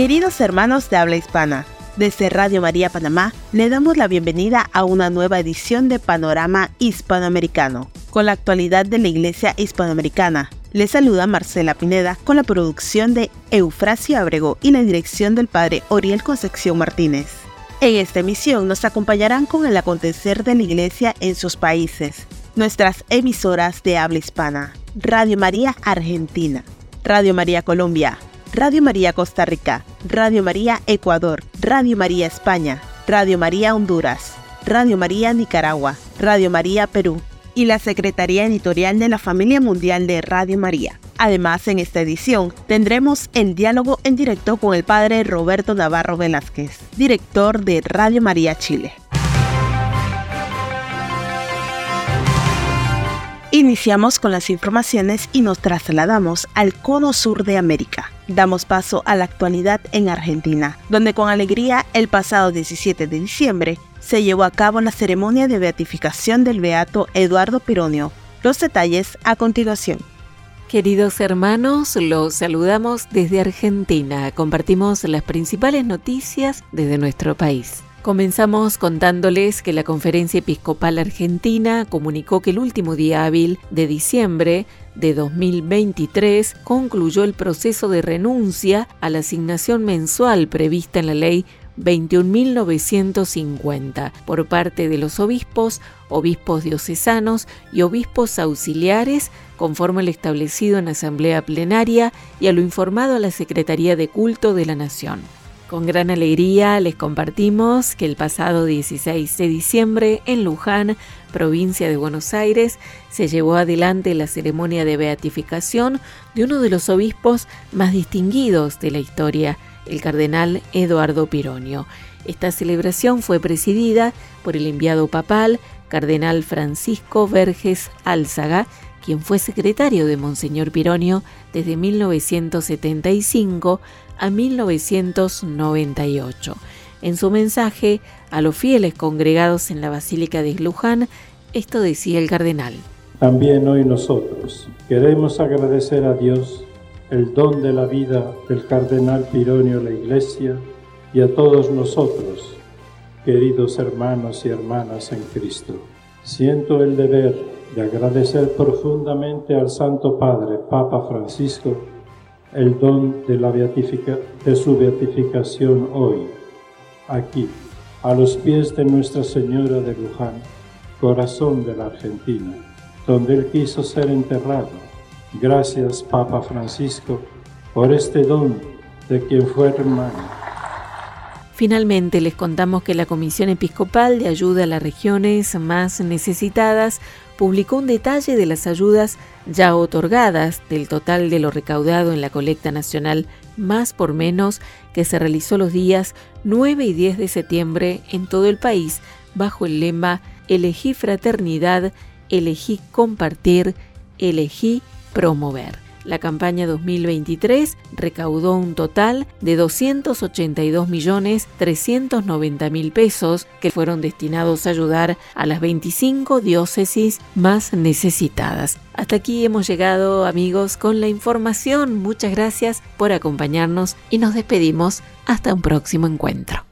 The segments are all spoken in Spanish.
Queridos hermanos de habla hispana, desde Radio María Panamá le damos la bienvenida a una nueva edición de Panorama Hispanoamericano, con la actualidad de la Iglesia Hispanoamericana. Le saluda Marcela Pineda con la producción de Eufrasia Abrego y la dirección del Padre Oriel Concepción Martínez. En esta emisión nos acompañarán con el acontecer de la Iglesia en sus países, nuestras emisoras de habla hispana, Radio María Argentina, Radio María Colombia, Radio María Costa Rica, Radio María Ecuador, Radio María España, Radio María Honduras, Radio María Nicaragua, Radio María Perú. Y la Secretaría Editorial de la Familia Mundial de Radio María. Además, en esta edición tendremos el diálogo en directo con el padre Roberto Navarro Velázquez, director de Radio María Chile. Iniciamos con las informaciones y nos trasladamos al cono sur de América. Damos paso a la actualidad en Argentina, donde con alegría el pasado 17 de diciembre se llevó a cabo la ceremonia de beatificación del beato Eduardo Pironio. Los detalles a continuación. Queridos hermanos, los saludamos desde Argentina. Compartimos las principales noticias desde nuestro país. Comenzamos contándoles que la Conferencia Episcopal Argentina comunicó que el último día hábil de diciembre de 2023 concluyó el proceso de renuncia a la asignación mensual prevista en la ley 21.950 por parte de los obispos, obispos diocesanos y obispos auxiliares conforme al establecido en asamblea plenaria y a lo informado a la Secretaría de Culto de la Nación. Con gran alegría les compartimos que el pasado 16 de diciembre en Luján, provincia de Buenos Aires, se llevó adelante la ceremonia de beatificación de uno de los obispos más distinguidos de la historia, el cardenal Eduardo Pironio. Esta celebración fue presidida por el enviado papal, cardenal Francisco Verges Álzaga, quien fue secretario de Monseñor Pironio desde 1975 a 1998. En su mensaje a los fieles congregados en la Basílica de Luján, esto decía el cardenal. También hoy nosotros queremos agradecer a Dios el don de la vida del cardenal Pironio la Iglesia y a todos nosotros, queridos hermanos y hermanas en Cristo. Siento el deber de agradecer profundamente al Santo Padre, Papa Francisco, el don de, la de su beatificación hoy, aquí, a los pies de Nuestra Señora de Luján, corazón de la Argentina, donde Él quiso ser enterrado. Gracias, Papa Francisco, por este don de quien fue hermano. Finalmente les contamos que la Comisión Episcopal de Ayuda a las Regiones Más Necesitadas publicó un detalle de las ayudas ya otorgadas del total de lo recaudado en la colecta nacional más por menos que se realizó los días 9 y 10 de septiembre en todo el país bajo el lema Elegí fraternidad, elegí compartir, elegí promover. La campaña 2023 recaudó un total de 282.390.000 pesos que fueron destinados a ayudar a las 25 diócesis más necesitadas. Hasta aquí hemos llegado amigos con la información. Muchas gracias por acompañarnos y nos despedimos hasta un próximo encuentro.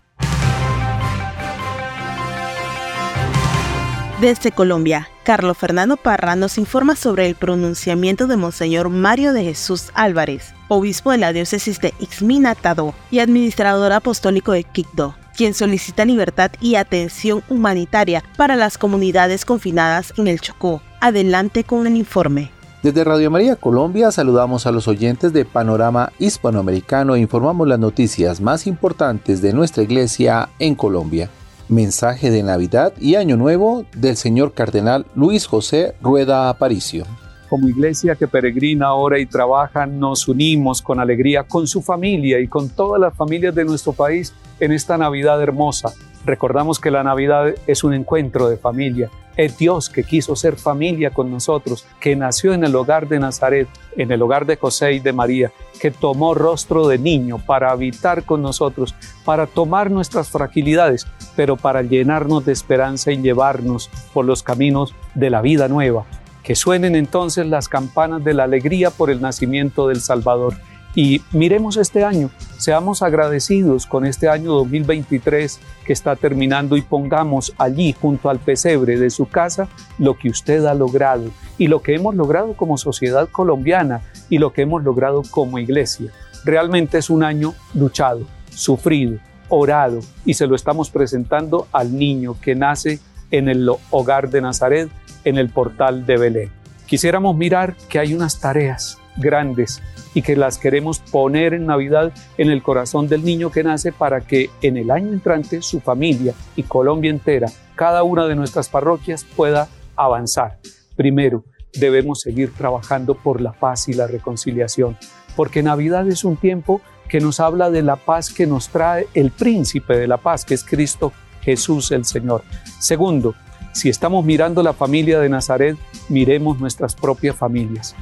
Desde Colombia, Carlos Fernando Parra nos informa sobre el pronunciamiento de Monseñor Mario de Jesús Álvarez, obispo de la diócesis de Ixminatado y administrador apostólico de Quito, quien solicita libertad y atención humanitaria para las comunidades confinadas en el Chocó. Adelante con el informe. Desde Radio María Colombia saludamos a los oyentes de Panorama Hispanoamericano e informamos las noticias más importantes de nuestra iglesia en Colombia. Mensaje de Navidad y Año Nuevo del señor Cardenal Luis José Rueda Aparicio. Como iglesia que peregrina, ora y trabaja, nos unimos con alegría con su familia y con todas las familias de nuestro país en esta Navidad hermosa. Recordamos que la Navidad es un encuentro de familia. Es Dios que quiso ser familia con nosotros, que nació en el hogar de Nazaret, en el hogar de José y de María, que tomó rostro de niño para habitar con nosotros, para tomar nuestras fragilidades, pero para llenarnos de esperanza y llevarnos por los caminos de la vida nueva. Que suenen entonces las campanas de la alegría por el nacimiento del Salvador. Y miremos este año Seamos agradecidos con este año 2023 que está terminando y pongamos allí junto al pesebre de su casa lo que usted ha logrado y lo que hemos logrado como sociedad colombiana y lo que hemos logrado como iglesia. Realmente es un año luchado, sufrido, orado y se lo estamos presentando al niño que nace en el hogar de Nazaret, en el portal de Belén. Quisiéramos mirar que hay unas tareas grandes y que las queremos poner en Navidad en el corazón del niño que nace para que en el año entrante su familia y Colombia entera, cada una de nuestras parroquias pueda avanzar. Primero, debemos seguir trabajando por la paz y la reconciliación, porque Navidad es un tiempo que nos habla de la paz que nos trae el príncipe de la paz, que es Cristo Jesús el Señor. Segundo, si estamos mirando la familia de Nazaret, miremos nuestras propias familias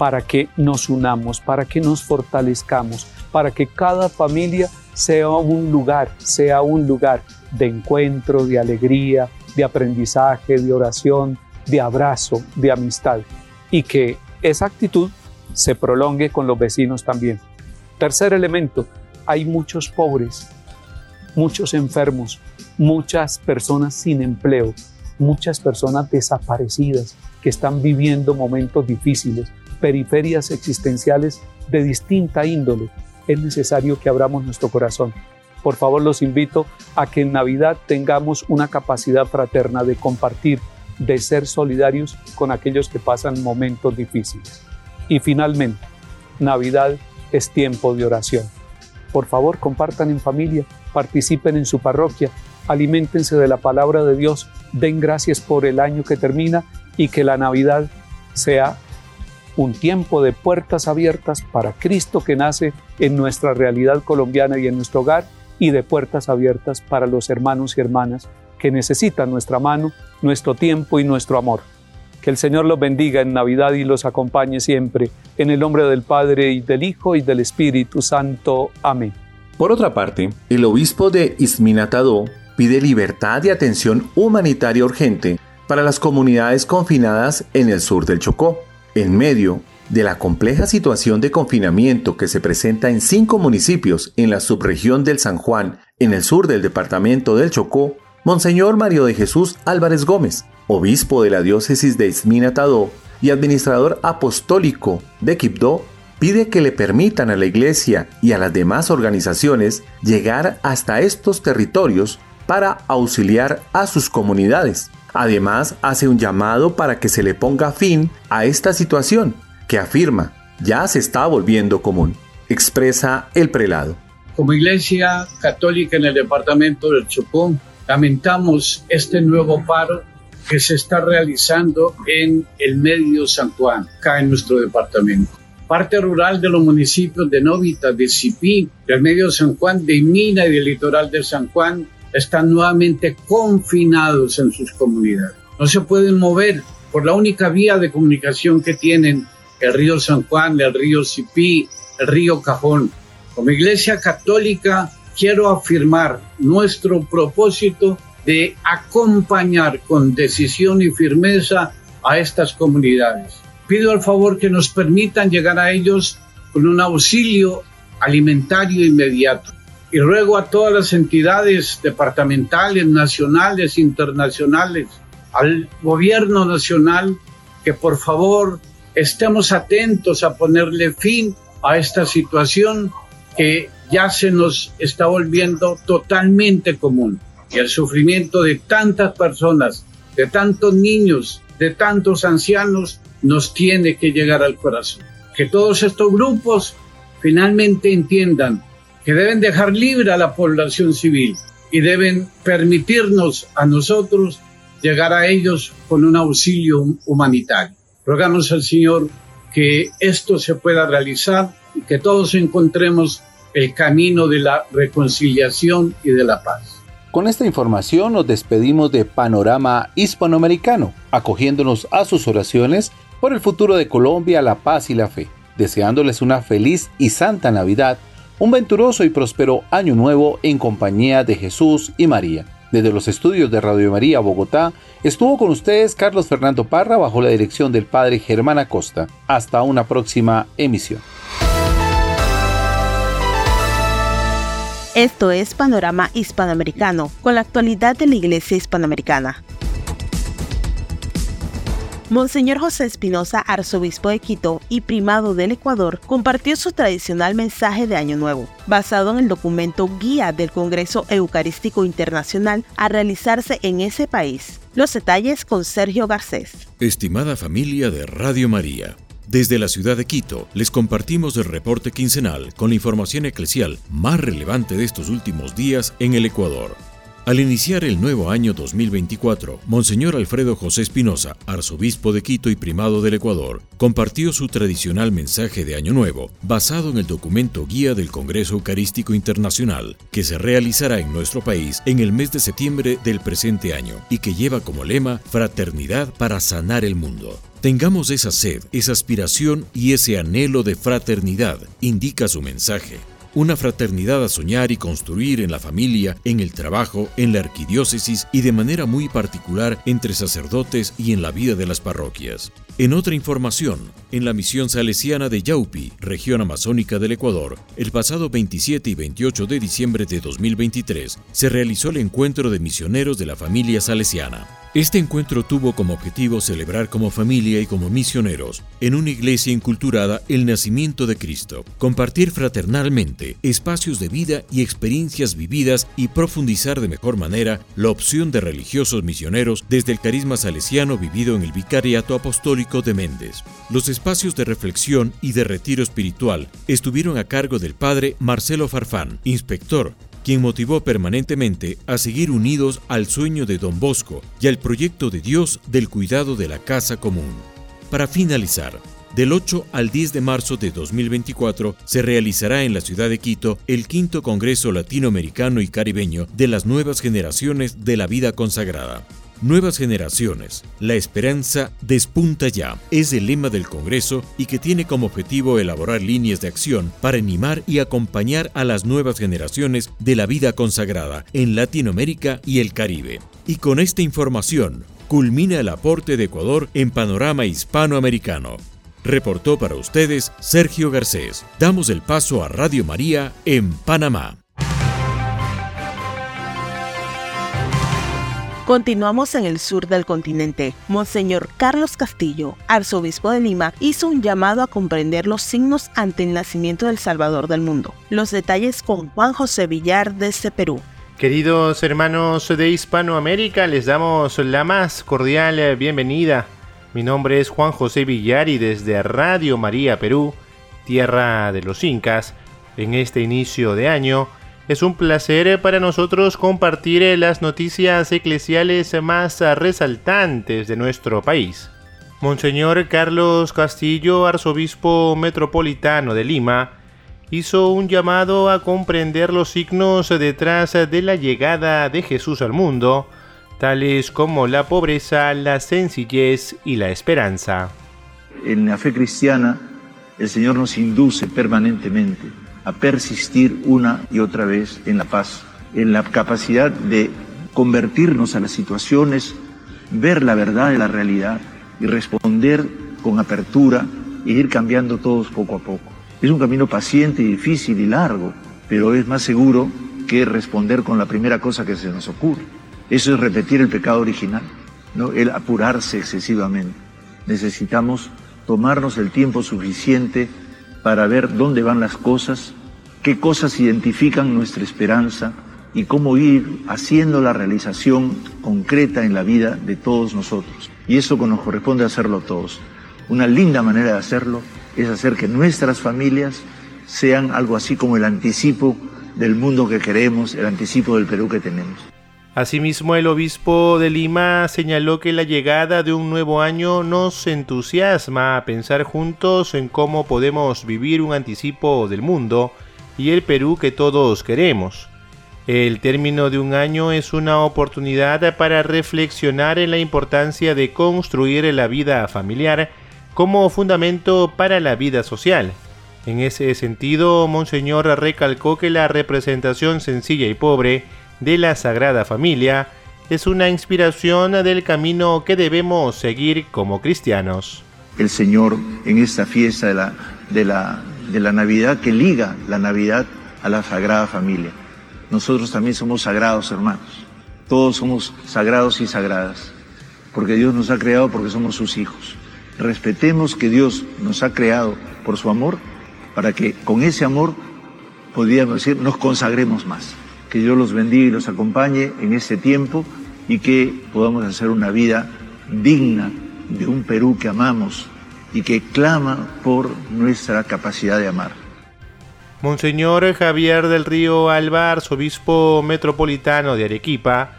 para que nos unamos, para que nos fortalezcamos, para que cada familia sea un lugar, sea un lugar de encuentro, de alegría, de aprendizaje, de oración, de abrazo, de amistad y que esa actitud se prolongue con los vecinos también. Tercer elemento, hay muchos pobres, muchos enfermos, muchas personas sin empleo, muchas personas desaparecidas que están viviendo momentos difíciles periferias existenciales de distinta índole, es necesario que abramos nuestro corazón. Por favor, los invito a que en Navidad tengamos una capacidad fraterna de compartir, de ser solidarios con aquellos que pasan momentos difíciles. Y finalmente, Navidad es tiempo de oración. Por favor, compartan en familia, participen en su parroquia, aliméntense de la palabra de Dios, den gracias por el año que termina y que la Navidad sea un tiempo de puertas abiertas para Cristo que nace en nuestra realidad colombiana y en nuestro hogar y de puertas abiertas para los hermanos y hermanas que necesitan nuestra mano, nuestro tiempo y nuestro amor. Que el Señor los bendiga en Navidad y los acompañe siempre. En el nombre del Padre y del Hijo y del Espíritu Santo. Amén. Por otra parte, el obispo de Isminatadó pide libertad y atención humanitaria urgente para las comunidades confinadas en el sur del Chocó. En medio de la compleja situación de confinamiento que se presenta en cinco municipios en la subregión del San Juan, en el sur del departamento del Chocó, Monseñor Mario de Jesús Álvarez Gómez, obispo de la diócesis de Isminatadó y administrador apostólico de Quibdó, pide que le permitan a la Iglesia y a las demás organizaciones llegar hasta estos territorios para auxiliar a sus comunidades. Además, hace un llamado para que se le ponga fin a esta situación, que afirma ya se está volviendo común, expresa el prelado. Como Iglesia Católica en el departamento del Chocó, lamentamos este nuevo paro que se está realizando en el medio San Juan, acá en nuestro departamento. Parte rural de los municipios de Novita, de Cipí, del medio San Juan, de Mina y del litoral de San Juan están nuevamente confinados en sus comunidades. No se pueden mover por la única vía de comunicación que tienen el río San Juan, el río Cipí, el río Cajón. Como Iglesia Católica quiero afirmar nuestro propósito de acompañar con decisión y firmeza a estas comunidades. Pido al favor que nos permitan llegar a ellos con un auxilio alimentario inmediato y ruego a todas las entidades departamentales, nacionales, internacionales, al gobierno nacional, que por favor estemos atentos a ponerle fin a esta situación que ya se nos está volviendo totalmente común. Y el sufrimiento de tantas personas, de tantos niños, de tantos ancianos, nos tiene que llegar al corazón. Que todos estos grupos finalmente entiendan que deben dejar libre a la población civil y deben permitirnos a nosotros llegar a ellos con un auxilio humanitario. Rogamos al Señor que esto se pueda realizar y que todos encontremos el camino de la reconciliación y de la paz. Con esta información nos despedimos de Panorama Hispanoamericano, acogiéndonos a sus oraciones por el futuro de Colombia, la paz y la fe, deseándoles una feliz y santa Navidad un venturoso y próspero año nuevo en compañía de Jesús y María. Desde los estudios de Radio María Bogotá, estuvo con ustedes Carlos Fernando Parra bajo la dirección del Padre Germán Acosta. Hasta una próxima emisión. Esto es Panorama Hispanoamericano, con la actualidad de la Iglesia Hispanoamericana. Monseñor José Espinosa, arzobispo de Quito y primado del Ecuador, compartió su tradicional mensaje de Año Nuevo, basado en el documento Guía del Congreso Eucarístico Internacional a realizarse en ese país. Los detalles con Sergio Garcés. Estimada familia de Radio María. Desde la ciudad de Quito les compartimos el reporte quincenal con la información eclesial más relevante de estos últimos días en el Ecuador. Al iniciar el nuevo año 2024, Monseñor Alfredo José Espinosa, arzobispo de Quito y primado del Ecuador, compartió su tradicional mensaje de Año Nuevo, basado en el documento guía del Congreso Eucarístico Internacional, que se realizará en nuestro país en el mes de septiembre del presente año y que lleva como lema Fraternidad para sanar el mundo. Tengamos esa sed, esa aspiración y ese anhelo de fraternidad, indica su mensaje una fraternidad a soñar y construir en la familia, en el trabajo, en la arquidiócesis y de manera muy particular entre sacerdotes y en la vida de las parroquias. En otra información, en la misión salesiana de Yaupi, región amazónica del Ecuador, el pasado 27 y 28 de diciembre de 2023 se realizó el encuentro de misioneros de la familia salesiana. Este encuentro tuvo como objetivo celebrar como familia y como misioneros, en una iglesia inculturada, el nacimiento de Cristo, compartir fraternalmente espacios de vida y experiencias vividas y profundizar de mejor manera la opción de religiosos misioneros desde el carisma salesiano vivido en el Vicariato Apostólico de Méndez. Los espacios de reflexión y de retiro espiritual estuvieron a cargo del padre Marcelo Farfán, inspector quien motivó permanentemente a seguir unidos al sueño de Don Bosco y al proyecto de Dios del cuidado de la casa común. Para finalizar, del 8 al 10 de marzo de 2024 se realizará en la ciudad de Quito el quinto Congreso Latinoamericano y Caribeño de las nuevas generaciones de la vida consagrada. Nuevas generaciones. La esperanza despunta ya. Es el lema del Congreso y que tiene como objetivo elaborar líneas de acción para animar y acompañar a las nuevas generaciones de la vida consagrada en Latinoamérica y el Caribe. Y con esta información, culmina el aporte de Ecuador en panorama hispanoamericano. Reportó para ustedes Sergio Garcés. Damos el paso a Radio María en Panamá. Continuamos en el sur del continente. Monseñor Carlos Castillo, arzobispo de Lima, hizo un llamado a comprender los signos ante el nacimiento del Salvador del mundo. Los detalles con Juan José Villar desde Perú. Queridos hermanos de Hispanoamérica, les damos la más cordial bienvenida. Mi nombre es Juan José Villar y desde Radio María Perú, tierra de los incas, en este inicio de año, es un placer para nosotros compartir las noticias eclesiales más resaltantes de nuestro país. Monseñor Carlos Castillo, arzobispo metropolitano de Lima, hizo un llamado a comprender los signos detrás de la llegada de Jesús al mundo, tales como la pobreza, la sencillez y la esperanza. En la fe cristiana, el Señor nos induce permanentemente persistir una y otra vez en la paz, en la capacidad de convertirnos a las situaciones, ver la verdad de la realidad y responder con apertura e ir cambiando todos poco a poco. Es un camino paciente difícil y largo, pero es más seguro que responder con la primera cosa que se nos ocurre. Eso es repetir el pecado original, ¿no? el apurarse excesivamente. Necesitamos tomarnos el tiempo suficiente para ver dónde van las cosas, qué cosas identifican nuestra esperanza y cómo ir haciendo la realización concreta en la vida de todos nosotros. Y eso nos corresponde hacerlo todos. Una linda manera de hacerlo es hacer que nuestras familias sean algo así como el anticipo del mundo que queremos, el anticipo del Perú que tenemos. Asimismo, el obispo de Lima señaló que la llegada de un nuevo año nos entusiasma a pensar juntos en cómo podemos vivir un anticipo del mundo y el Perú que todos queremos. El término de un año es una oportunidad para reflexionar en la importancia de construir la vida familiar como fundamento para la vida social. En ese sentido, Monseñor recalcó que la representación sencilla y pobre de la Sagrada Familia es una inspiración del camino que debemos seguir como cristianos. El Señor en esta fiesta de la, de la, de la Navidad que liga la Navidad a la Sagrada Familia. nosotros también somos sagrados, hermanos. Todos somos sagrados y sagradas, porque Dios nos ha creado porque somos sus hijos. Respetemos que Dios nos ha creado por su amor, para que con ese amor, podríamos decir, nos consagremos más. Que Dios los bendiga y los acompañe en este tiempo y que podamos hacer una vida digna de un Perú que amamos y que clama por nuestra capacidad de amar. Monseñor Javier del Río Alba, arzobispo metropolitano de Arequipa,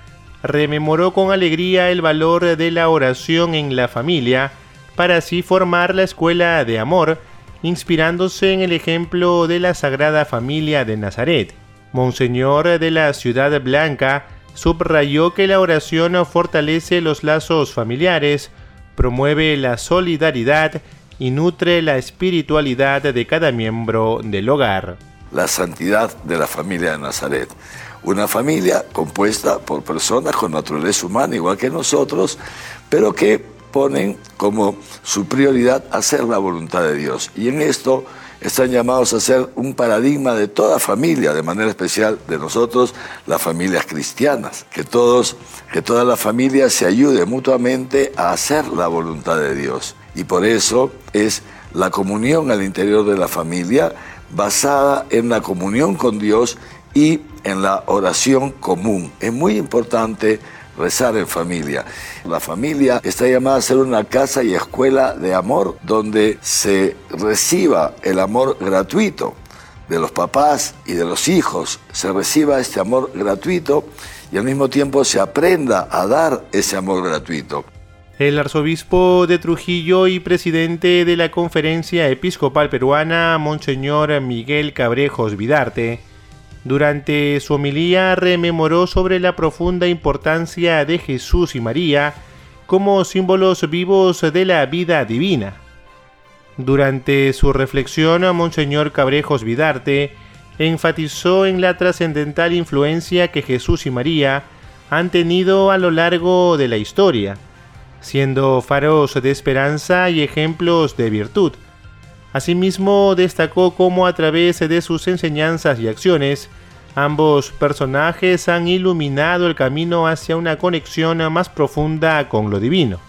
rememoró con alegría el valor de la oración en la familia para así formar la escuela de amor, inspirándose en el ejemplo de la Sagrada Familia de Nazaret. Monseñor de la Ciudad Blanca subrayó que la oración fortalece los lazos familiares, promueve la solidaridad y nutre la espiritualidad de cada miembro del hogar. La santidad de la familia de Nazaret. Una familia compuesta por personas con naturaleza humana igual que nosotros, pero que ponen como su prioridad hacer la voluntad de Dios. Y en esto están llamados a ser un paradigma de toda familia, de manera especial de nosotros, las familias cristianas, que todos, que toda la familia se ayude mutuamente a hacer la voluntad de Dios. Y por eso es la comunión al interior de la familia basada en la comunión con Dios y en la oración común. Es muy importante rezar en familia. La familia está llamada a ser una casa y escuela de amor donde se reciba el amor gratuito de los papás y de los hijos, se reciba este amor gratuito y al mismo tiempo se aprenda a dar ese amor gratuito. El arzobispo de Trujillo y presidente de la Conferencia Episcopal Peruana, Monseñor Miguel Cabrejos Vidarte, durante su homilía rememoró sobre la profunda importancia de Jesús y María como símbolos vivos de la vida divina. Durante su reflexión, Monseñor Cabrejos Vidarte enfatizó en la trascendental influencia que Jesús y María han tenido a lo largo de la historia, siendo faros de esperanza y ejemplos de virtud Asimismo, destacó cómo a través de sus enseñanzas y acciones, ambos personajes han iluminado el camino hacia una conexión más profunda con lo divino.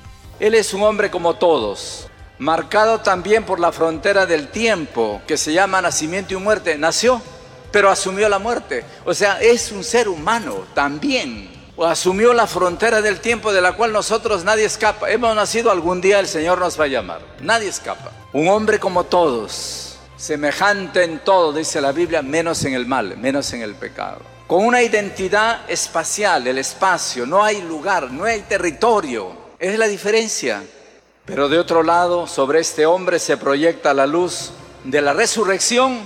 Él es un hombre como todos, marcado también por la frontera del tiempo, que se llama nacimiento y muerte. Nació, pero asumió la muerte. O sea, es un ser humano también. Asumió la frontera del tiempo de la cual nosotros nadie escapa. Hemos nacido algún día, el Señor nos va a llamar. Nadie escapa. Un hombre como todos, semejante en todo, dice la Biblia, menos en el mal, menos en el pecado. Con una identidad espacial, el espacio, no hay lugar, no hay territorio. Es la diferencia. Pero de otro lado, sobre este hombre se proyecta la luz de la resurrección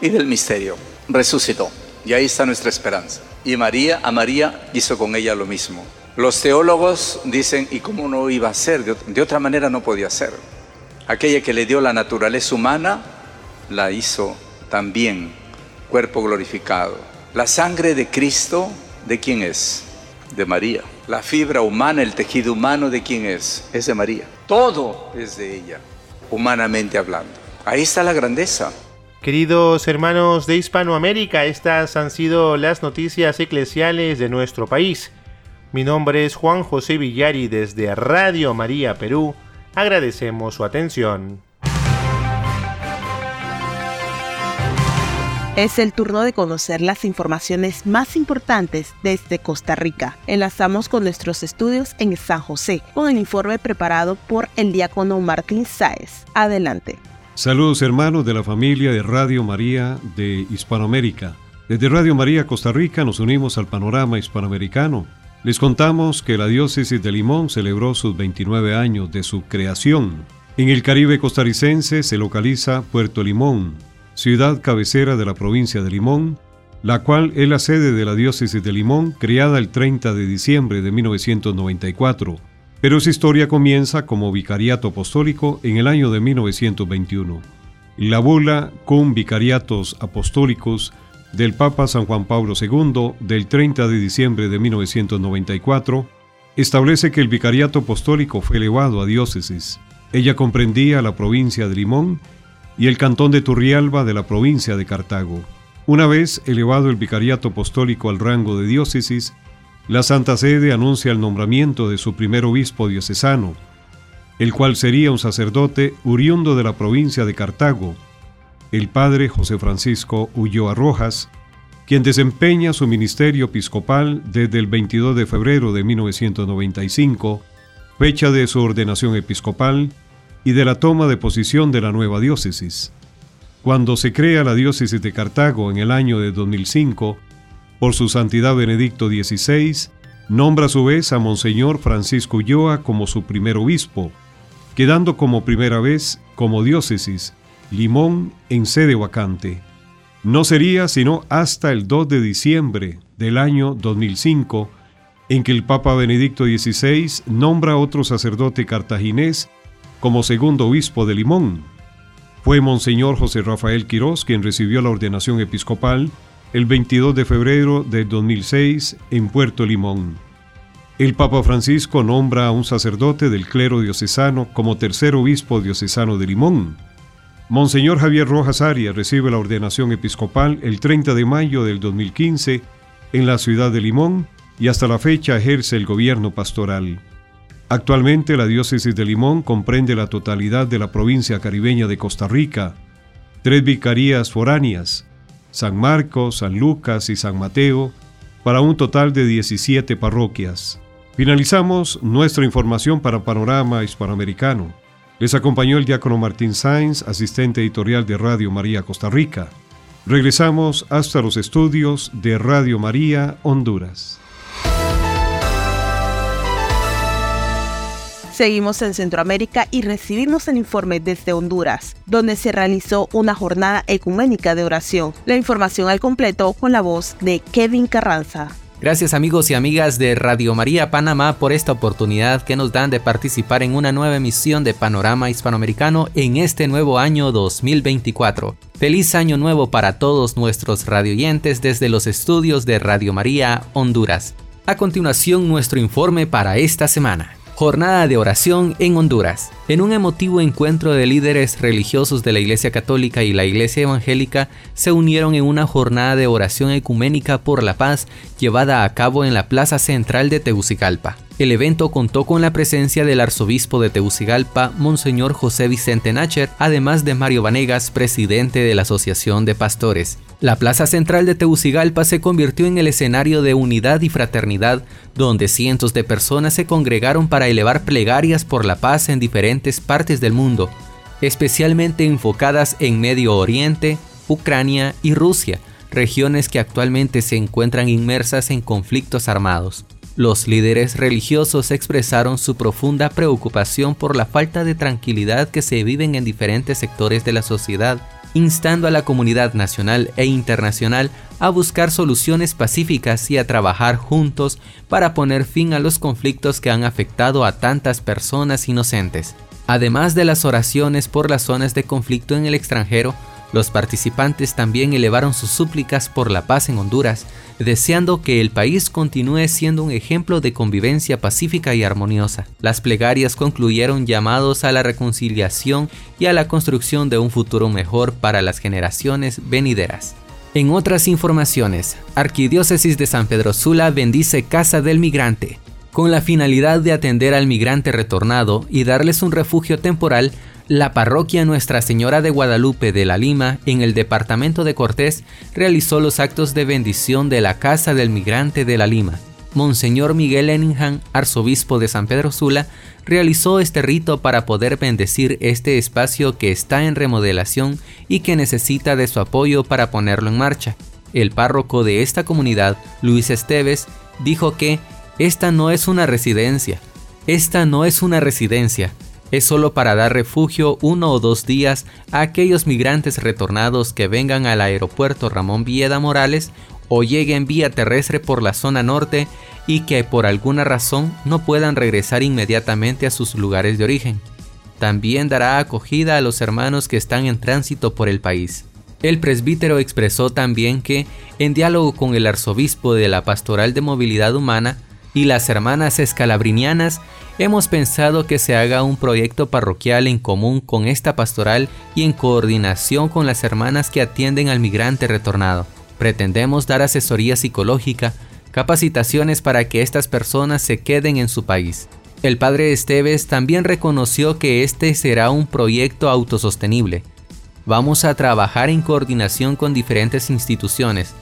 y del misterio. Resucitó. Y ahí está nuestra esperanza. Y María, a María hizo con ella lo mismo. Los teólogos dicen, ¿y cómo no iba a ser? De otra manera no podía ser. Aquella que le dio la naturaleza humana, la hizo también cuerpo glorificado. La sangre de Cristo, ¿de quién es? De María. La fibra humana, el tejido humano, ¿de quién es? Es de María. Todo es de ella, humanamente hablando. Ahí está la grandeza. Queridos hermanos de Hispanoamérica, estas han sido las noticias eclesiales de nuestro país. Mi nombre es Juan José Villari desde Radio María Perú Agradecemos su atención. Es el turno de conocer las informaciones más importantes desde Costa Rica. Enlazamos con nuestros estudios en San José, con el informe preparado por el diácono Martín Sáez. Adelante. Saludos hermanos de la familia de Radio María de Hispanoamérica. Desde Radio María Costa Rica nos unimos al panorama hispanoamericano les contamos que la diócesis de Limón celebró sus 29 años de su creación. En el Caribe costarricense se localiza Puerto Limón, ciudad cabecera de la provincia de Limón, la cual es la sede de la diócesis de Limón, creada el 30 de diciembre de 1994, pero su historia comienza como vicariato apostólico en el año de 1921. La bula con vicariatos apostólicos del Papa San Juan Pablo II del 30 de diciembre de 1994 establece que el vicariato apostólico fue elevado a diócesis. Ella comprendía la provincia de Limón y el cantón de Turrialba de la provincia de Cartago. Una vez elevado el vicariato apostólico al rango de diócesis, la Santa Sede anuncia el nombramiento de su primer obispo diocesano, el cual sería un sacerdote oriundo de la provincia de Cartago, el padre José Francisco Ulloa Rojas, quien desempeña su ministerio episcopal desde el 22 de febrero de 1995, fecha de su ordenación episcopal y de la toma de posición de la nueva diócesis. Cuando se crea la diócesis de Cartago en el año de 2005, por su santidad Benedicto XVI, nombra a su vez a Monseñor Francisco Ulloa como su primer obispo, quedando como primera vez como diócesis Limón en sede vacante. No sería sino hasta el 2 de diciembre del año 2005 en que el Papa Benedicto XVI nombra a otro sacerdote cartaginés como segundo obispo de Limón. Fue Monseñor José Rafael Quirós quien recibió la ordenación episcopal el 22 de febrero de 2006 en Puerto Limón. El Papa Francisco nombra a un sacerdote del clero diocesano como tercer obispo diocesano de Limón. Monseñor Javier Rojas Arias recibe la ordenación episcopal el 30 de mayo del 2015 en la ciudad de Limón y hasta la fecha ejerce el gobierno pastoral. Actualmente la diócesis de Limón comprende la totalidad de la provincia caribeña de Costa Rica, tres vicarías foráneas, San Marcos, San Lucas y San Mateo, para un total de 17 parroquias. Finalizamos nuestra información para Panorama Hispanoamericano. Les acompañó el diácono Martín Sáenz, asistente editorial de Radio María Costa Rica. Regresamos hasta los estudios de Radio María Honduras. Seguimos en Centroamérica y recibimos el informe desde Honduras, donde se realizó una jornada ecuménica de oración. La información al completo con la voz de Kevin Carranza. Gracias amigos y amigas de Radio María Panamá por esta oportunidad que nos dan de participar en una nueva emisión de Panorama Hispanoamericano en este nuevo año 2024. Feliz año nuevo para todos nuestros radioyentes desde los estudios de Radio María Honduras. A continuación nuestro informe para esta semana. Jornada de oración en Honduras. En un emotivo encuentro de líderes religiosos de la Iglesia Católica y la Iglesia Evangélica se unieron en una jornada de oración ecuménica por la paz llevada a cabo en la Plaza Central de Tegucigalpa. El evento contó con la presencia del arzobispo de Tegucigalpa, Monseñor José Vicente Nacher, además de Mario Vanegas, presidente de la Asociación de Pastores. La plaza central de Tegucigalpa se convirtió en el escenario de unidad y fraternidad, donde cientos de personas se congregaron para elevar plegarias por la paz en diferentes partes del mundo, especialmente enfocadas en Medio Oriente, Ucrania y Rusia, regiones que actualmente se encuentran inmersas en conflictos armados. Los líderes religiosos expresaron su profunda preocupación por la falta de tranquilidad que se viven en diferentes sectores de la sociedad instando a la comunidad nacional e internacional a buscar soluciones pacíficas y a trabajar juntos para poner fin a los conflictos que han afectado a tantas personas inocentes. Además de las oraciones por las zonas de conflicto en el extranjero, los participantes también elevaron sus súplicas por la paz en Honduras, deseando que el país continúe siendo un ejemplo de convivencia pacífica y armoniosa. Las plegarias concluyeron llamados a la reconciliación y a la construcción de un futuro mejor para las generaciones venideras. En otras informaciones, Arquidiócesis de San Pedro Sula bendice Casa del Migrante. Con la finalidad de atender al migrante retornado y darles un refugio temporal, la parroquia Nuestra Señora de Guadalupe de la Lima, en el departamento de Cortés, realizó los actos de bendición de la Casa del Migrante de la Lima. Monseñor Miguel Eningham, arzobispo de San Pedro Sula, realizó este rito para poder bendecir este espacio que está en remodelación y que necesita de su apoyo para ponerlo en marcha. El párroco de esta comunidad, Luis Esteves, dijo que esta no es una residencia, esta no es una residencia, es solo para dar refugio uno o dos días a aquellos migrantes retornados que vengan al aeropuerto Ramón Villeda Morales o lleguen vía terrestre por la zona norte y que por alguna razón no puedan regresar inmediatamente a sus lugares de origen. También dará acogida a los hermanos que están en tránsito por el país. El presbítero expresó también que, en diálogo con el arzobispo de la Pastoral de Movilidad Humana y las hermanas escalabrinianas, hemos pensado que se haga un proyecto parroquial en común con esta pastoral y en coordinación con las hermanas que atienden al migrante retornado. Pretendemos dar asesoría psicológica, capacitaciones para que estas personas se queden en su país. El padre Esteves también reconoció que este será un proyecto autosostenible. Vamos a trabajar en coordinación con diferentes instituciones.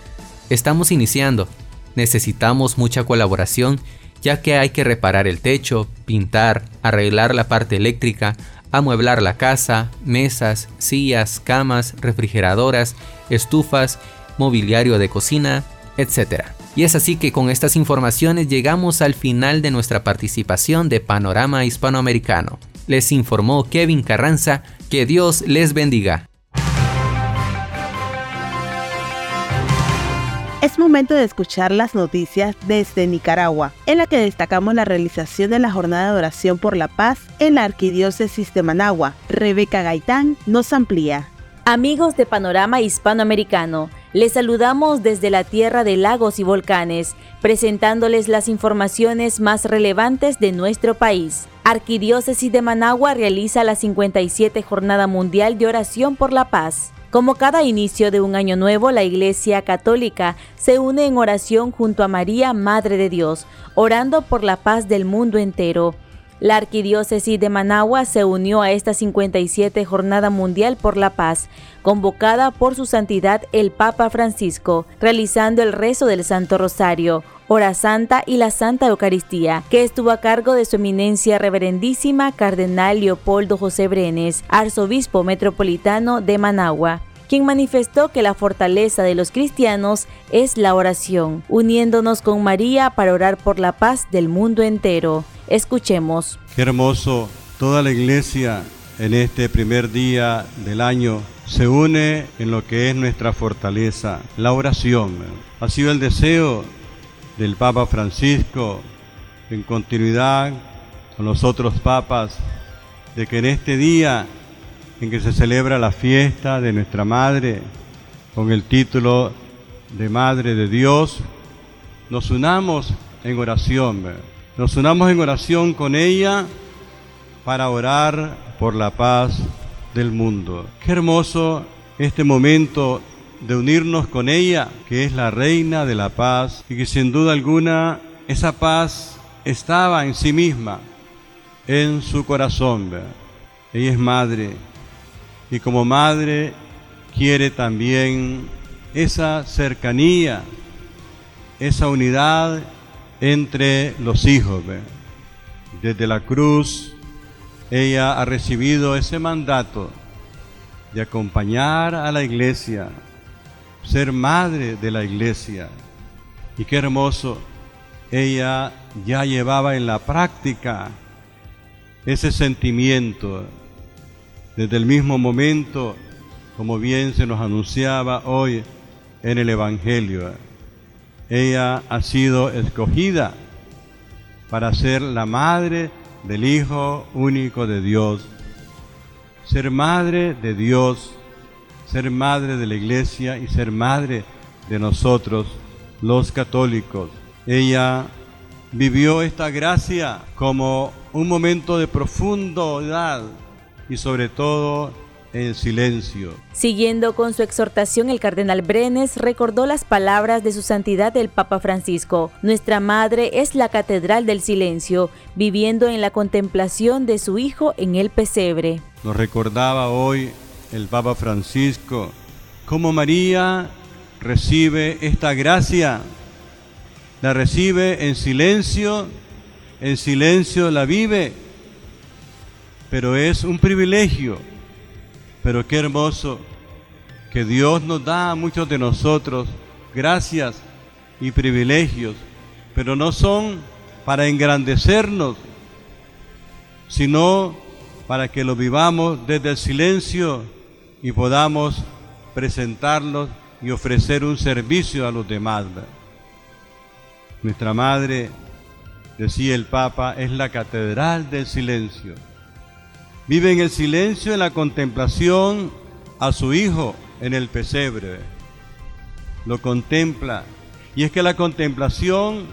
Estamos iniciando. Necesitamos mucha colaboración ya que hay que reparar el techo, pintar, arreglar la parte eléctrica, amueblar la casa, mesas, sillas, camas, refrigeradoras, estufas, mobiliario de cocina, etc. Y es así que con estas informaciones llegamos al final de nuestra participación de Panorama Hispanoamericano. Les informó Kevin Carranza, que Dios les bendiga. Es momento de escuchar las noticias desde Nicaragua, en la que destacamos la realización de la jornada de oración por la paz en la Arquidiócesis de Managua. Rebeca Gaitán nos amplía. Amigos de Panorama Hispanoamericano, les saludamos desde la tierra de lagos y volcanes, presentándoles las informaciones más relevantes de nuestro país. Arquidiócesis de Managua realiza la 57 Jornada Mundial de Oración por la Paz. Como cada inicio de un año nuevo, la Iglesia Católica se une en oración junto a María, Madre de Dios, orando por la paz del mundo entero. La Arquidiócesis de Managua se unió a esta 57 Jornada Mundial por la Paz, convocada por su santidad el Papa Francisco, realizando el rezo del Santo Rosario, Hora Santa y la Santa Eucaristía, que estuvo a cargo de su eminencia reverendísima Cardenal Leopoldo José Brenes, arzobispo metropolitano de Managua quien manifestó que la fortaleza de los cristianos es la oración, uniéndonos con María para orar por la paz del mundo entero. Escuchemos. Qué hermoso, toda la iglesia en este primer día del año se une en lo que es nuestra fortaleza, la oración. Ha sido el deseo del Papa Francisco en continuidad con los otros papas de que en este día en que se celebra la fiesta de nuestra Madre con el título de Madre de Dios, nos unamos en oración, nos unamos en oración con ella para orar por la paz del mundo. Qué hermoso este momento de unirnos con ella, que es la reina de la paz y que sin duda alguna esa paz estaba en sí misma, en su corazón. Ella es madre y como madre quiere también esa cercanía, esa unidad entre los hijos. Desde la cruz ella ha recibido ese mandato de acompañar a la iglesia, ser madre de la iglesia. Y qué hermoso, ella ya llevaba en la práctica ese sentimiento desde el mismo momento, como bien se nos anunciaba hoy en el Evangelio. Ella ha sido escogida para ser la madre del Hijo único de Dios. Ser madre de Dios, ser madre de la iglesia y ser madre de nosotros, los católicos. Ella vivió esta gracia como un momento de profundidad y sobre todo en silencio. Siguiendo con su exhortación, el cardenal Brenes recordó las palabras de su santidad el Papa Francisco. Nuestra Madre es la catedral del silencio, viviendo en la contemplación de su Hijo en el pesebre. Nos recordaba hoy el Papa Francisco cómo María recibe esta gracia. La recibe en silencio, en silencio la vive pero es un privilegio. Pero qué hermoso que Dios nos da a muchos de nosotros gracias y privilegios, pero no son para engrandecernos, sino para que lo vivamos desde el silencio y podamos presentarlos y ofrecer un servicio a los demás. Nuestra Madre, decía el Papa, es la catedral del silencio. Vive en el silencio, en la contemplación a su hijo en el pesebre. Lo contempla. Y es que la contemplación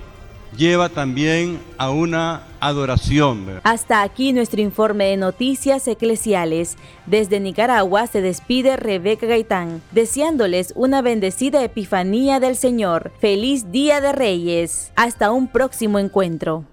lleva también a una adoración. Hasta aquí nuestro informe de noticias eclesiales. Desde Nicaragua se despide Rebeca Gaitán, deseándoles una bendecida Epifanía del Señor. Feliz Día de Reyes. Hasta un próximo encuentro.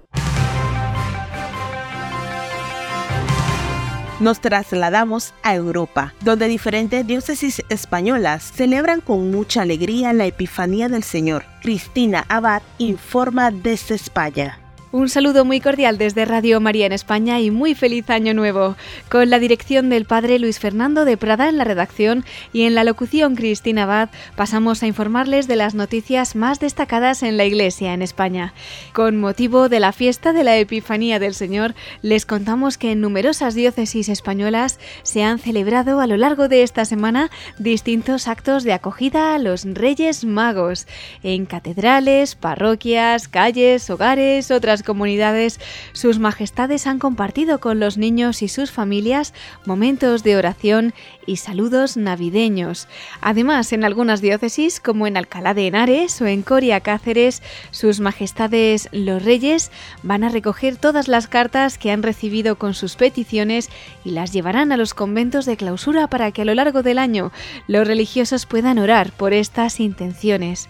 Nos trasladamos a Europa, donde diferentes diócesis españolas celebran con mucha alegría la Epifanía del Señor. Cristina Abad informa desde España. Un saludo muy cordial desde Radio María en España y muy feliz año nuevo. Con la dirección del padre Luis Fernando de Prada en la redacción y en la locución Cristina Abad, pasamos a informarles de las noticias más destacadas en la Iglesia en España. Con motivo de la fiesta de la Epifanía del Señor, les contamos que en numerosas diócesis españolas se han celebrado a lo largo de esta semana distintos actos de acogida a los Reyes Magos en catedrales, parroquias, calles, hogares, otras comunidades, sus majestades han compartido con los niños y sus familias momentos de oración y saludos navideños. Además, en algunas diócesis, como en Alcalá de Henares o en Coria Cáceres, sus majestades los reyes van a recoger todas las cartas que han recibido con sus peticiones y las llevarán a los conventos de clausura para que a lo largo del año los religiosos puedan orar por estas intenciones.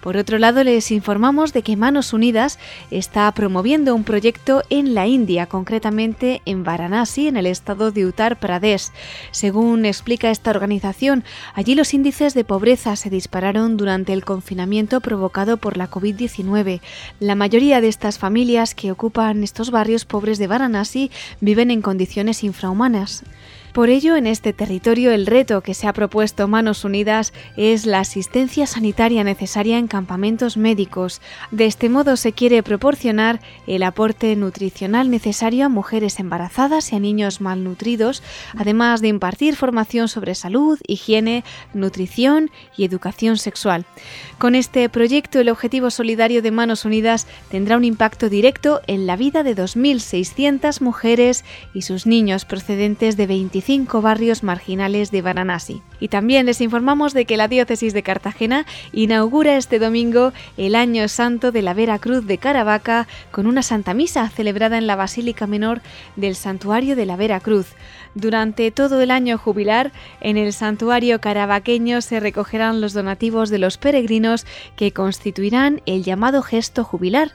Por otro lado, les informamos de que Manos Unidas está promoviendo un proyecto en la India, concretamente en Varanasi, en el estado de Uttar Pradesh. Según explica esta organización, allí los índices de pobreza se dispararon durante el confinamiento provocado por la COVID-19. La mayoría de estas familias que ocupan estos barrios pobres de Varanasi viven en condiciones infrahumanas. Por ello, en este territorio el reto que se ha propuesto Manos Unidas es la asistencia sanitaria necesaria en campamentos médicos. De este modo se quiere proporcionar el aporte nutricional necesario a mujeres embarazadas y a niños malnutridos, además de impartir formación sobre salud, higiene, nutrición y educación sexual. Con este proyecto, el objetivo solidario de Manos Unidas tendrá un impacto directo en la vida de 2.600 mujeres y sus niños procedentes de 25 barrios marginales de Varanasi. Y también les informamos de que la diócesis de Cartagena inaugura este domingo el Año Santo de la Vera Cruz de Caravaca con una Santa Misa celebrada en la Basílica Menor del Santuario de la Vera Cruz. Durante todo el año jubilar, en el santuario caravaqueño se recogerán los donativos de los peregrinos que constituirán el llamado gesto jubilar.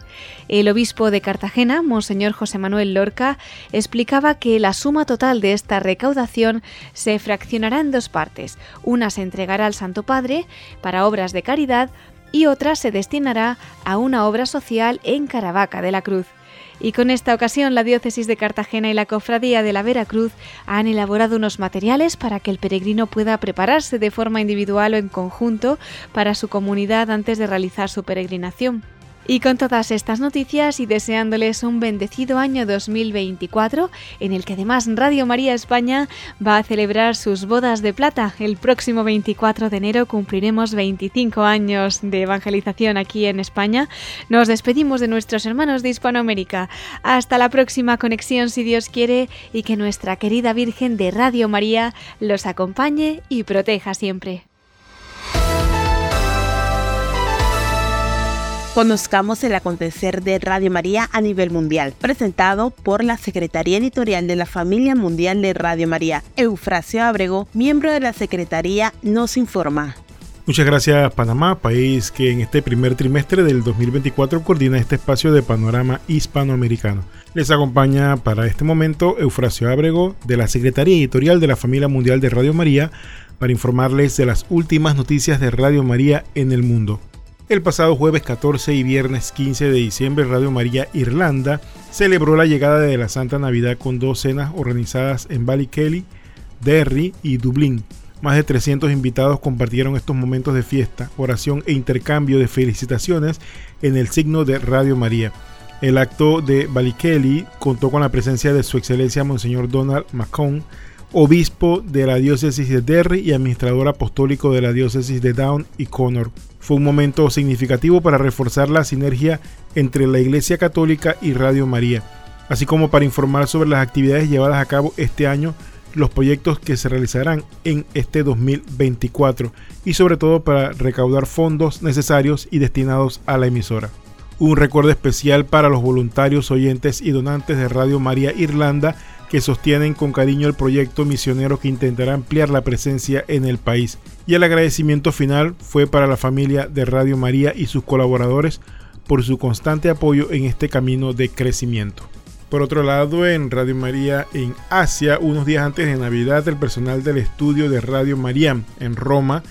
El obispo de Cartagena, Monseñor José Manuel Lorca, explicaba que la suma total de esta recaudación se fraccionará en dos partes. Una se entregará al Santo Padre para obras de caridad y otra se destinará a una obra social en Caravaca de la Cruz. Y con esta ocasión la diócesis de Cartagena y la cofradía de la Veracruz han elaborado unos materiales para que el peregrino pueda prepararse de forma individual o en conjunto para su comunidad antes de realizar su peregrinación. Y con todas estas noticias y deseándoles un bendecido año 2024, en el que además Radio María España va a celebrar sus bodas de plata. El próximo 24 de enero cumpliremos 25 años de evangelización aquí en España. Nos despedimos de nuestros hermanos de Hispanoamérica. Hasta la próxima conexión, si Dios quiere, y que nuestra querida Virgen de Radio María los acompañe y proteja siempre. Conozcamos el acontecer de Radio María a nivel mundial, presentado por la Secretaría Editorial de la Familia Mundial de Radio María. Eufrasio Abrego, miembro de la Secretaría, nos informa. Muchas gracias Panamá, país que en este primer trimestre del 2024 coordina este espacio de panorama hispanoamericano. Les acompaña para este momento Eufrasio Abrego de la Secretaría Editorial de la Familia Mundial de Radio María para informarles de las últimas noticias de Radio María en el mundo. El pasado jueves 14 y viernes 15 de diciembre, Radio María Irlanda celebró la llegada de la Santa Navidad con dos cenas organizadas en Ballykelly, Derry y Dublín. Más de 300 invitados compartieron estos momentos de fiesta, oración e intercambio de felicitaciones en el signo de Radio María. El acto de Ballykelly contó con la presencia de Su Excelencia Monseñor Donald Macon, obispo de la diócesis de Derry y administrador apostólico de la diócesis de Down y Connor. Fue un momento significativo para reforzar la sinergia entre la Iglesia Católica y Radio María, así como para informar sobre las actividades llevadas a cabo este año, los proyectos que se realizarán en este 2024 y sobre todo para recaudar fondos necesarios y destinados a la emisora. Un recuerdo especial para los voluntarios, oyentes y donantes de Radio María Irlanda que sostienen con cariño el proyecto misionero que intentará ampliar la presencia en el país. Y el agradecimiento final fue para la familia de Radio María y sus colaboradores por su constante apoyo en este camino de crecimiento. Por otro lado, en Radio María en Asia, unos días antes de Navidad, el personal del estudio de Radio María en Roma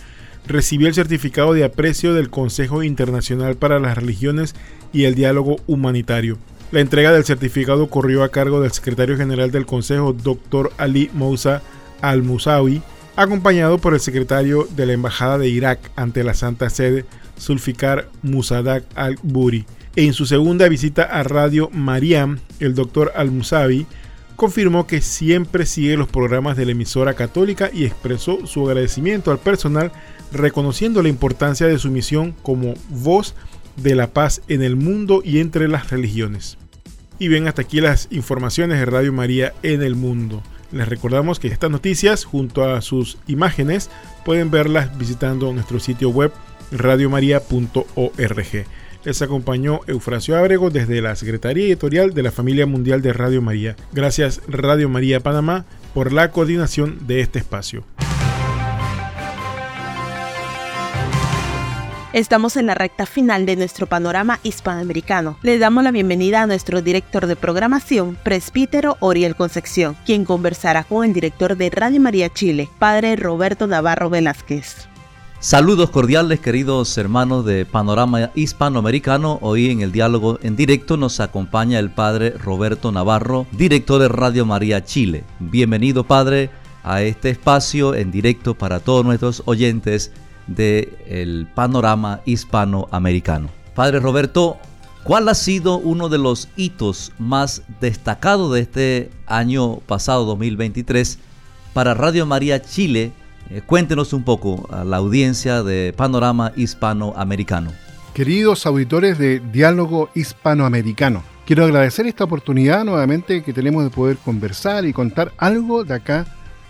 recibió el certificado de aprecio del Consejo Internacional para las Religiones y el Diálogo Humanitario. La entrega del certificado corrió a cargo del secretario general del Consejo, Dr. Ali Moussa Al-Musawi, acompañado por el secretario de la Embajada de Irak ante la Santa Sede, Zulfikar Musadak Al-Buri. En su segunda visita a Radio Mariam, el Dr. Al-Musawi confirmó que siempre sigue los programas de la emisora católica y expresó su agradecimiento al personal reconociendo la importancia de su misión como voz de la paz en el mundo y entre las religiones. Y bien, hasta aquí las informaciones de Radio María en el mundo. Les recordamos que estas noticias, junto a sus imágenes, pueden verlas visitando nuestro sitio web radiomaria.org. Les acompañó Eufrasio Ábrego desde la Secretaría Editorial de la Familia Mundial de Radio María. Gracias Radio María Panamá por la coordinación de este espacio. Estamos en la recta final de nuestro panorama hispanoamericano. Le damos la bienvenida a nuestro director de programación, presbítero Oriel Concepción, quien conversará con el director de Radio María Chile, padre Roberto Navarro Velázquez. Saludos cordiales queridos hermanos de Panorama Hispanoamericano. Hoy en el diálogo en directo nos acompaña el padre Roberto Navarro, director de Radio María Chile. Bienvenido padre a este espacio en directo para todos nuestros oyentes del panorama hispanoamericano. Padre Roberto, ¿cuál ha sido uno de los hitos más destacados de este año pasado 2023 para Radio María Chile? Eh, cuéntenos un poco a la audiencia de Panorama Hispanoamericano. Queridos auditores de Diálogo Hispanoamericano, quiero agradecer esta oportunidad nuevamente que tenemos de poder conversar y contar algo de acá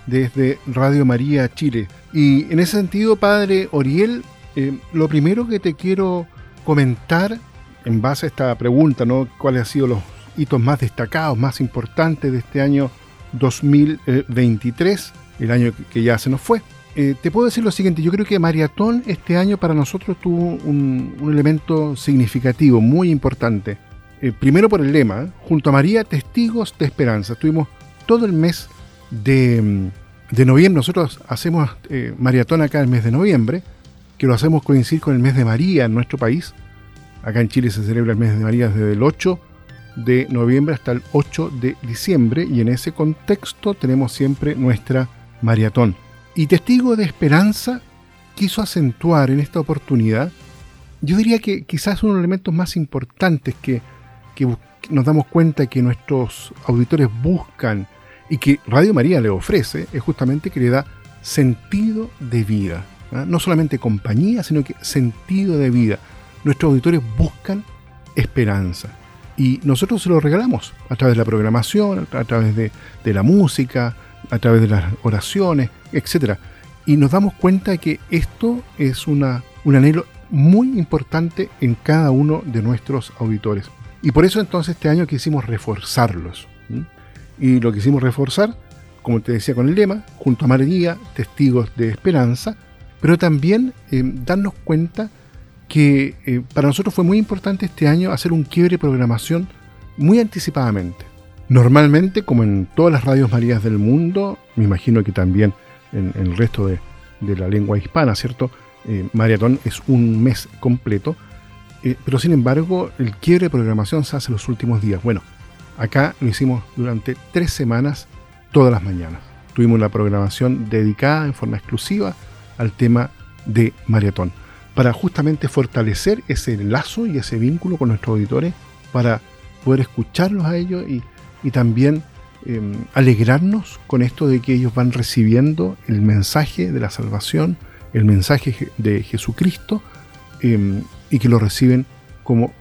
desde Radio María Chile. Y en ese sentido, Padre Oriel, eh, lo primero que te quiero comentar en base a esta pregunta, ¿no? ¿Cuáles han sido los hitos más destacados, más importantes de este año 2023, el año que ya se nos fue? Eh, te puedo decir lo siguiente, yo creo que Maratón este año para nosotros tuvo un, elemento significativo, muy importante. Eh, primero por el lema, junto a María, testigos de esperanza. Tuvimos todo el mes de, noviembre. Nosotros hacemos eh, maratón acá el mes de noviembre, que lo hacemos coincidir con el mes de María en nuestro país. Acá en Chile se celebra el mes de María desde el 8 de noviembre hasta el 8 de diciembre y en ese contexto tenemos siempre nuestra maratón. Y Testigo de Esperanza quiso acentuar en esta oportunidad, yo diría que quizás uno de los elementos más importantes que, que nos damos cuenta que nuestros auditores buscan y que Radio María le ofrece es justamente que le da sentido de vida. ¿ah? No solamente compañía, sino que sentido de vida. Nuestros auditores buscan esperanza. Y nosotros se lo regalamos a través de la programación, a través de, la música, a través de las oraciones, etc. Y nos damos cuenta de que esto es una, un anhelo muy importante en cada uno de nuestros auditores. Y por eso entonces este año quisimos reforzarlos y lo quisimos reforzar, como te decía con el lema, junto a María, testigos de esperanza, pero también eh, darnos cuenta que eh, para nosotros fue muy importante este año hacer un quiebre de programación muy anticipadamente. Normalmente, como en todas las radios marías del mundo, me imagino que también en, el resto de, la lengua hispana, ¿cierto? Eh, maratón es un mes completo, pero sin embargo el quiebre de programación se hace los últimos días. Bueno, Acá lo hicimos durante tres semanas, todas las mañanas. Tuvimos la programación dedicada en forma exclusiva al tema de maratón, para justamente fortalecer ese lazo y ese vínculo con nuestros auditores, para poder escucharlos a ellos y, también em, alegrarnos con esto de que ellos van recibiendo el mensaje de la salvación, el mensaje de Jesucristo, em, y que lo reciben como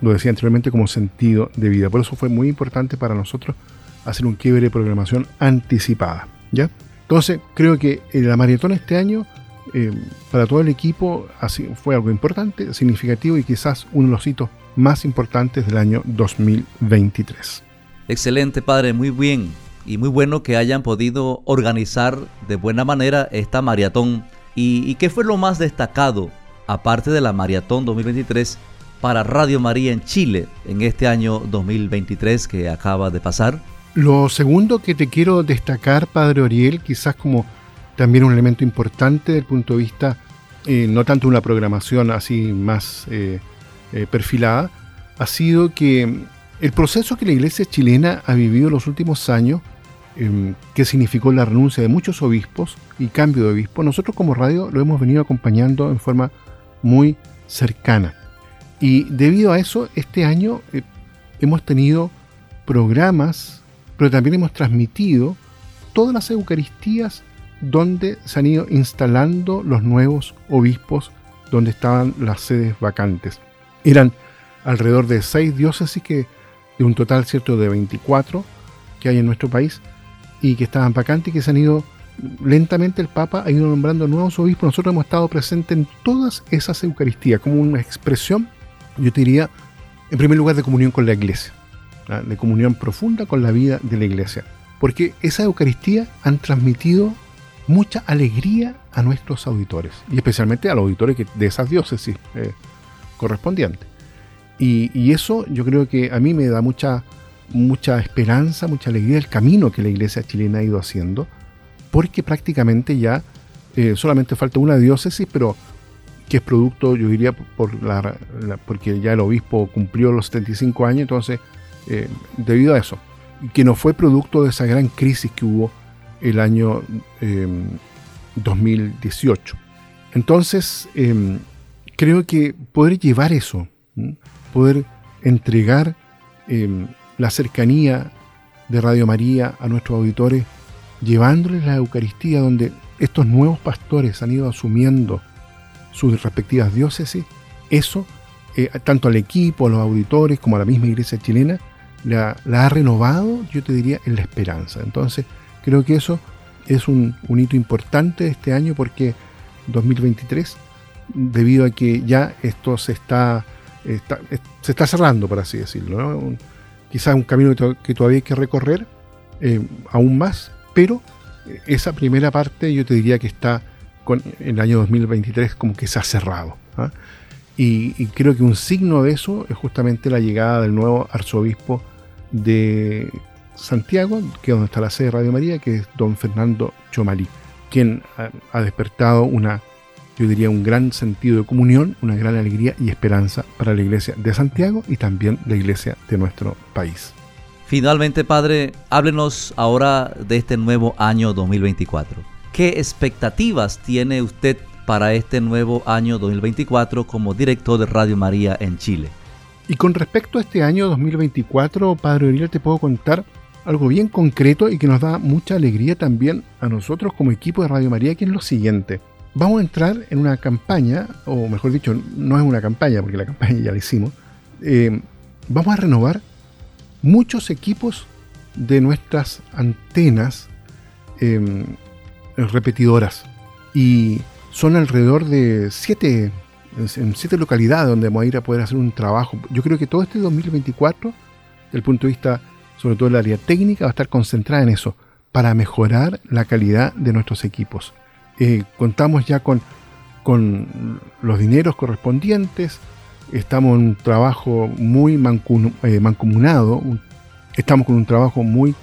lo decía anteriormente, como sentido de vida. Por eso fue muy importante para nosotros hacer un quiebre de programación anticipada. ¿ya? Entonces, creo que la maratón este año, eh, para todo el equipo, así, fue algo importante, significativo y quizás uno de los hitos más importantes del año 2023. Excelente, padre, muy bien. Y muy bueno que hayan podido organizar de buena manera esta maratón. ¿Y, qué fue lo más destacado, aparte de la maratón 2023, para Radio María en Chile en este año 2023 que acaba de pasar? Lo segundo que te quiero destacar, Padre Oriel, quizás como también un elemento importante desde el punto de vista, eh, no tanto una programación así más eh, eh, perfilada, ha sido que el proceso que la iglesia chilena ha vivido en los últimos años, em, que significó la renuncia de muchos obispos y cambio de obispo, nosotros como radio lo hemos venido acompañando en forma muy cercana. Y debido a eso, este año hemos tenido programas pero también hemos transmitido todas las Eucaristías donde se han ido instalando los nuevos obispos donde estaban las sedes vacantes. Eran alrededor de seis diócesis que, de un total cierto de 24 que hay en nuestro país y que estaban vacantes y que se han ido lentamente el Papa ha ido nombrando nuevos obispos. Nosotros hemos estado presentes en todas esas Eucaristías como una expresión, yo te diría, en primer lugar de comunión con la Iglesia de comunión profunda con la vida de la iglesia. Porque esa Eucaristía han transmitido mucha alegría a nuestros auditores, y especialmente a los auditores de esas diócesis eh, correspondientes. Y, eso yo creo que a mí me da mucha, mucha esperanza, mucha alegría el camino que la iglesia chilena ha ido haciendo, porque prácticamente ya eh, solamente falta una diócesis, pero que es producto, yo diría, por la, porque ya el obispo cumplió los 75 años, entonces eh, debido a eso, que no fue producto de esa gran crisis que hubo el año 2018. Em, Entonces, em, creo que poder llevar eso, poder entregar em, la cercanía de Radio María a nuestros auditores, llevándoles la Eucaristía donde estos nuevos pastores han ido asumiendo sus respectivas diócesis, eso, eh, tanto al equipo, a los auditores, como a la misma iglesia chilena, la, ha renovado, yo te diría, en la esperanza. Entonces, creo que eso es un, hito importante este año porque 2023, debido a que ya esto se está, se está cerrando, por así decirlo. quizás un camino que, todavía hay que recorrer eh, aún más, pero esa primera parte yo te diría que está con el año 2023 como que se ha cerrado. ¿ah? Y, y, creo que un signo de eso es justamente la llegada del nuevo arzobispo de Santiago, que es donde está la sede de Radio María, que es don Fernando Chomalí, quien ha, despertado una, yo diría, un gran sentido de comunión, una gran alegría y esperanza para la iglesia de Santiago y también la iglesia de nuestro país. Finalmente, Padre, háblenos ahora de este nuevo año 2024. ¿Qué expectativas tiene usted para este nuevo año 2024 como director de Radio María en Chile? Y con respecto a este año 2024, Padre Oriel, te puedo contar algo bien concreto y que nos da mucha alegría también a nosotros como equipo de Radio María, que es lo siguiente. Vamos a entrar en una campaña, o mejor dicho, no es una campaña, porque la campaña ya la hicimos. Eh, vamos a renovar muchos equipos de nuestras antenas em, repetidoras. Y son alrededor de siete en siete localidades donde vamos a ir a poder hacer un trabajo. Yo creo que todo este 2024, desde el punto de vista, sobre todo del área técnica, va a estar concentrada en eso, para mejorar la calidad de nuestros equipos. Eh, contamos ya con, con los dineros correspondientes, estamos en un trabajo muy eh, mancomunado, estamos con un trabajo muy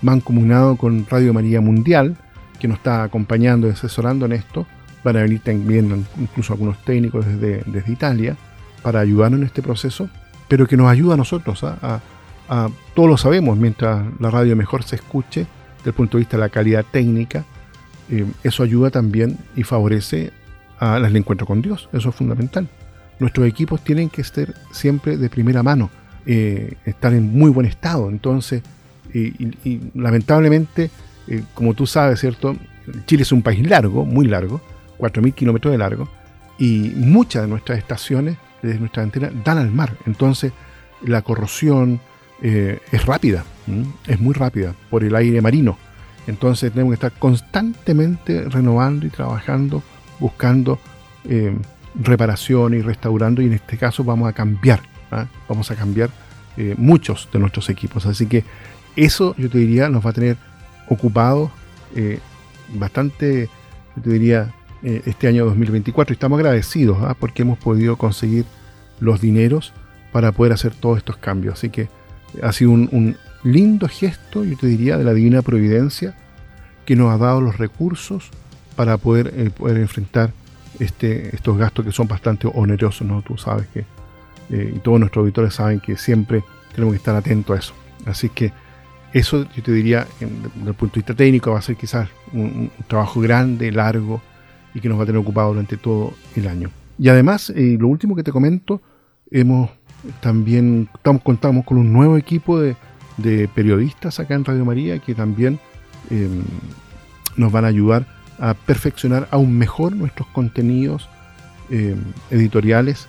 mancomunado con Radio María Mundial, que nos está acompañando y asesorando en esto Van a venir también incluso algunos técnicos desde, desde Italia para ayudarnos en este proceso, pero que nos ayuda a nosotros, ¿ah? a, todos lo sabemos, mientras la radio mejor se escuche, desde el punto de vista de la calidad técnica, eh, eso ayuda también y favorece al encuentro con Dios, eso es fundamental. Nuestros equipos tienen que estar siempre de primera mano, eh, estar en muy buen estado, entonces, y, lamentablemente, eh, como tú sabes, ¿cierto? Chile es un país largo, muy largo, 4.000 kilómetros de largo, y muchas de nuestras estaciones, desde nuestra antena, dan al mar. Entonces, la corrosión eh, es rápida, es muy rápida por el aire marino. Entonces, tenemos que estar constantemente renovando y trabajando, buscando eh, reparación y restaurando, y en este caso vamos a cambiar ¿ah? Vamos a cambiar eh, muchos de nuestros equipos. Así que eso yo te diría nos va a tener ocupados eh, bastante, yo te diría, eh, este año 2024. Y estamos agradecidos ¿ah? porque hemos podido conseguir los dineros para poder hacer todos estos cambios. Así que ha sido un, lindo gesto, yo te diría, de la divina providencia que nos ha dado los recursos para poder, poder enfrentar este, estos gastos que son bastante onerosos, ¿no? Tú sabes que, y todos nuestros auditores saben que siempre tenemos que estar atentos a eso. Así que eso yo te diría, desde el punto de vista técnico, va a ser quizás un, trabajo grande, largo y que nos va a tener ocupado durante todo el año. Y además, eh, lo último que te comento, hemos también estamos, contamos con un nuevo equipo de, periodistas acá en Radio María que también em, nos van a ayudar a perfeccionar aún mejor nuestros contenidos em, editoriales.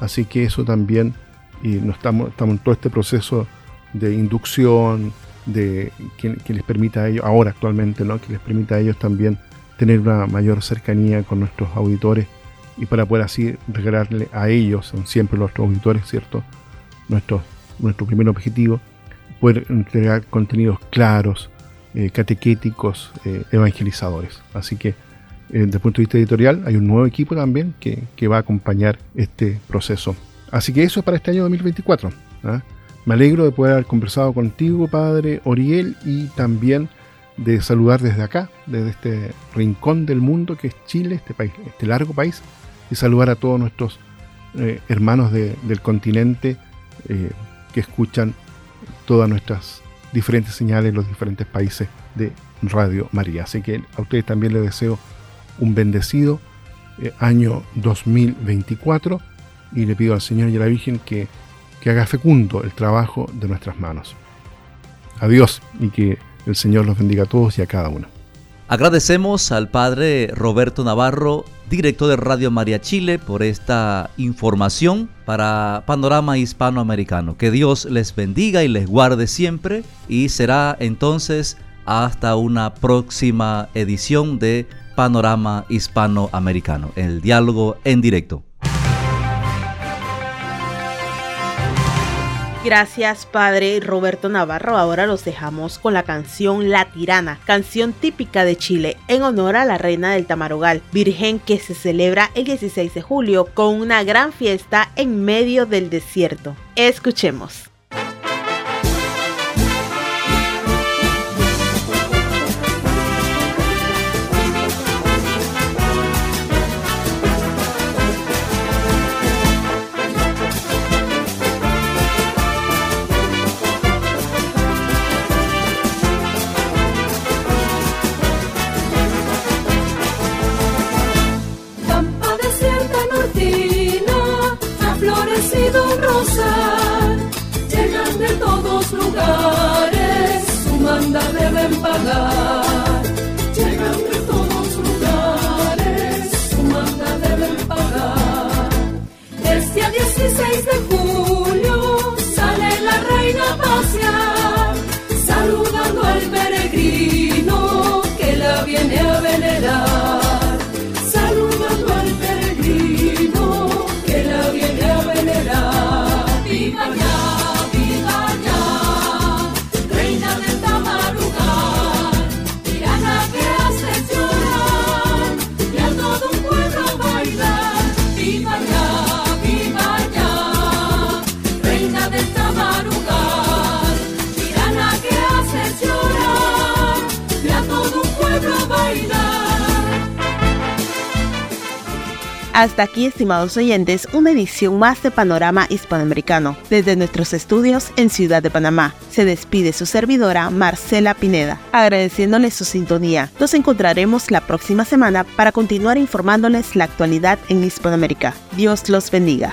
Así que eso también, y no estamos, estamos en todo este proceso de inducción, de que, les permita a ellos, ahora actualmente, ¿no? que les permita a ellos también tener una mayor cercanía con nuestros auditores y para poder así regalarle a ellos, son siempre nuestros auditores, ¿cierto? Nuestro, nuestro primer objetivo, poder entregar contenidos claros, eh, catequéticos, eh, evangelizadores. Así que eh, desde el punto de vista editorial hay un nuevo equipo también que, que, va a acompañar este proceso. Así que eso es para este año 2024. Me alegro de poder haber conversado contigo, Padre Oriel, y también de saludar desde acá, desde este rincón del mundo que es Chile, este país, este largo país, y saludar a todos nuestros eh, hermanos del continente eh, que escuchan todas nuestras diferentes señales en los diferentes países de Radio María. Así que a ustedes también les deseo un bendecido eh, año 2024 y le pido al Señor y a la Virgen que que haga fecundo el trabajo de nuestras manos. Adiós y que el Señor los bendiga a todos y a cada uno. Agradecemos al Padre Roberto Navarro, director de Radio María Chile, por esta información para Panorama Hispanoamericano. Que Dios les bendiga y les guarde siempre y será entonces hasta una próxima edición de Panorama Hispanoamericano, el diálogo en directo. Gracias, padre Roberto Navarro. Ahora los dejamos con la canción La Tirana, canción típica de Chile, en honor a la reina del Tamarogal, virgen que se celebra el 16 de julio con una gran fiesta en medio del desierto. Escuchemos. Hasta aquí, estimados oyentes, una edición más de Panorama Hispanoamericano desde nuestros estudios en Ciudad de Panamá. Se despide su servidora Marcela Pineda, agradeciéndoles su sintonía. Nos encontraremos la próxima semana para continuar informándoles la actualidad en Hispanoamérica. Dios los bendiga.